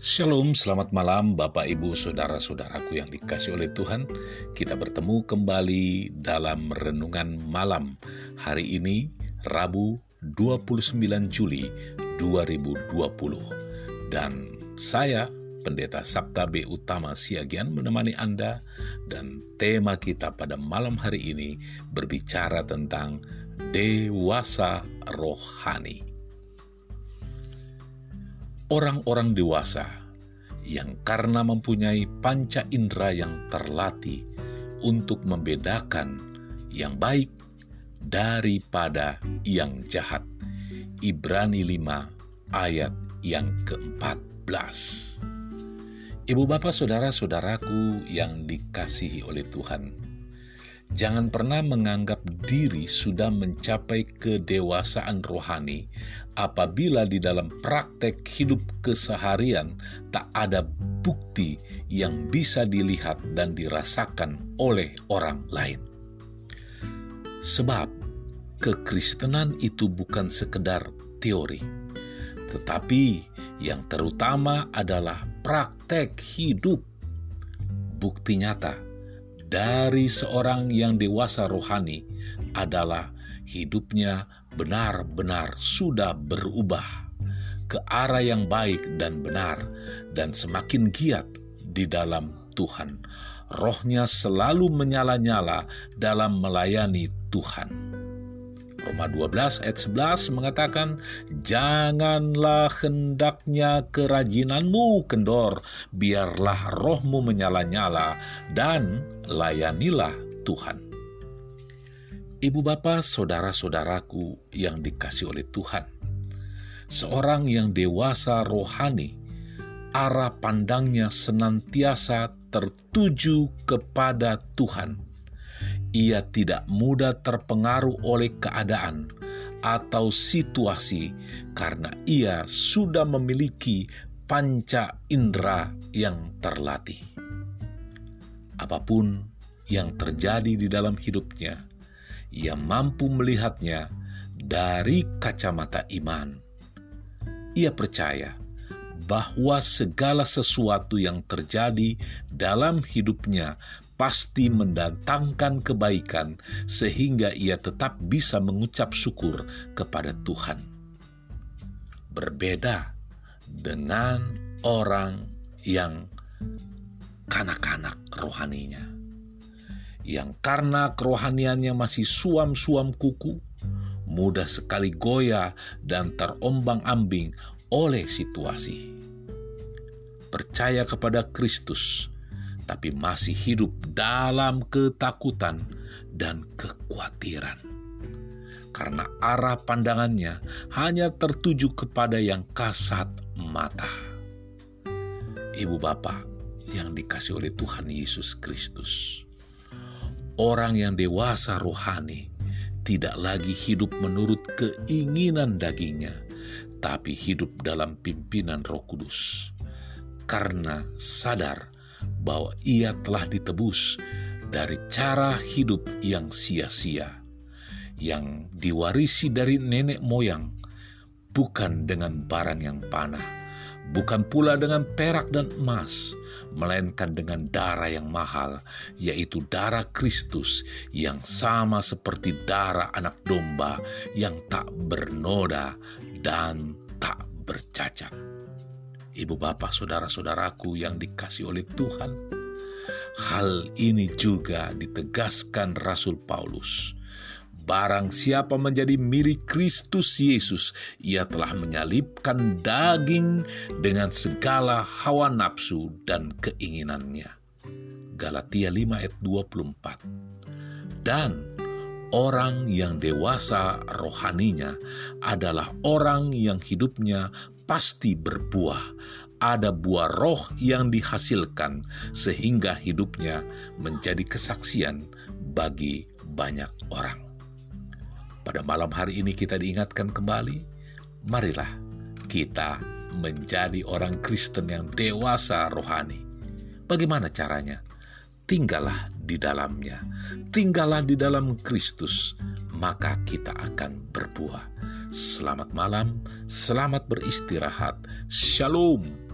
Shalom, selamat malam Bapak Ibu Saudara-saudaraku yang dikasih oleh Tuhan. Kita bertemu kembali dalam Renungan Malam Hari ini Rabu 29 Juli 2020 Dan saya Pendeta Sabta B. Utama Siagian menemani Anda Dan tema kita pada malam hari ini berbicara tentang Dewasa Rohani orang-orang dewasa yang karena mempunyai panca indera yang terlatih untuk membedakan yang baik daripada yang jahat. Ibrani 5 ayat yang ke-14. Ibu bapak saudara-saudaraku yang dikasihi oleh Tuhan, Jangan pernah menganggap diri sudah mencapai kedewasaan rohani apabila di dalam praktek hidup keseharian tak ada bukti yang bisa dilihat dan dirasakan oleh orang lain. Sebab kekristenan itu bukan sekedar teori, tetapi yang terutama adalah praktek hidup. Bukti nyata dari seorang yang dewasa rohani adalah hidupnya benar-benar sudah berubah ke arah yang baik dan benar dan semakin giat di dalam Tuhan. Rohnya selalu menyala-nyala dalam melayani Tuhan. Roma 12 ayat 11 mengatakan, Janganlah hendaknya kerajinanmu kendor, biarlah rohmu menyala-nyala, dan layanilah Tuhan. Ibu bapa, saudara-saudaraku yang dikasih oleh Tuhan, seorang yang dewasa rohani, arah pandangnya senantiasa tertuju kepada Tuhan ia tidak mudah terpengaruh oleh keadaan atau situasi karena ia sudah memiliki panca indera yang terlatih. Apa pun yang terjadi di dalam hidupnya, ia mampu melihatnya dari kacamata iman. Ia percaya bahwa segala sesuatu yang terjadi dalam hidupnya pasti mendatangkan kebaikan, sehingga ia tetap bisa mengucap syukur kepada Tuhan. Berbeda dengan orang yang kanak-kanak rohaninya, yang karena kerohaniannya masih suam-suam kuku, mudah sekali goyah dan terombang-ambing oleh situasi. Percaya kepada Kristus tapi masih hidup dalam ketakutan dan kekhawatiran. Karena arah pandangannya hanya tertuju kepada yang kasat mata. Ibu bapak yang dikasih oleh Tuhan Yesus Kristus. Orang yang dewasa rohani tidak lagi hidup menurut keinginan dagingnya, tapi hidup dalam pimpinan Roh Kudus. Karena sadar bahwa ia telah ditebus dari cara hidup yang sia-sia, yang diwarisi dari nenek moyang, bukan dengan barang yang panah, bukan pula dengan perak dan emas, melainkan dengan darah yang mahal, yaitu darah Kristus yang sama seperti darah anak domba yang tak bernoda dan tak bercacat ibu bapak, saudara-saudaraku yang dikasih oleh Tuhan. Hal ini juga ditegaskan Rasul Paulus. Barang siapa menjadi mirip Kristus Yesus, ia telah menyalipkan daging dengan segala hawa nafsu dan keinginannya. Galatia 5 ayat 24. Dan orang yang dewasa rohaninya adalah orang yang hidupnya pasti berbuah. Ada buah roh yang dihasilkan sehingga hidupnya menjadi kesaksian bagi banyak orang. Pada malam hari ini kita diingatkan kembali, marilah kita menjadi orang Kristen yang dewasa rohani. Bagaimana caranya? Tinggallah di dalamnya, tinggallah di dalam Kristus, maka kita akan berbuah. Selamat malam, selamat beristirahat. Shalom.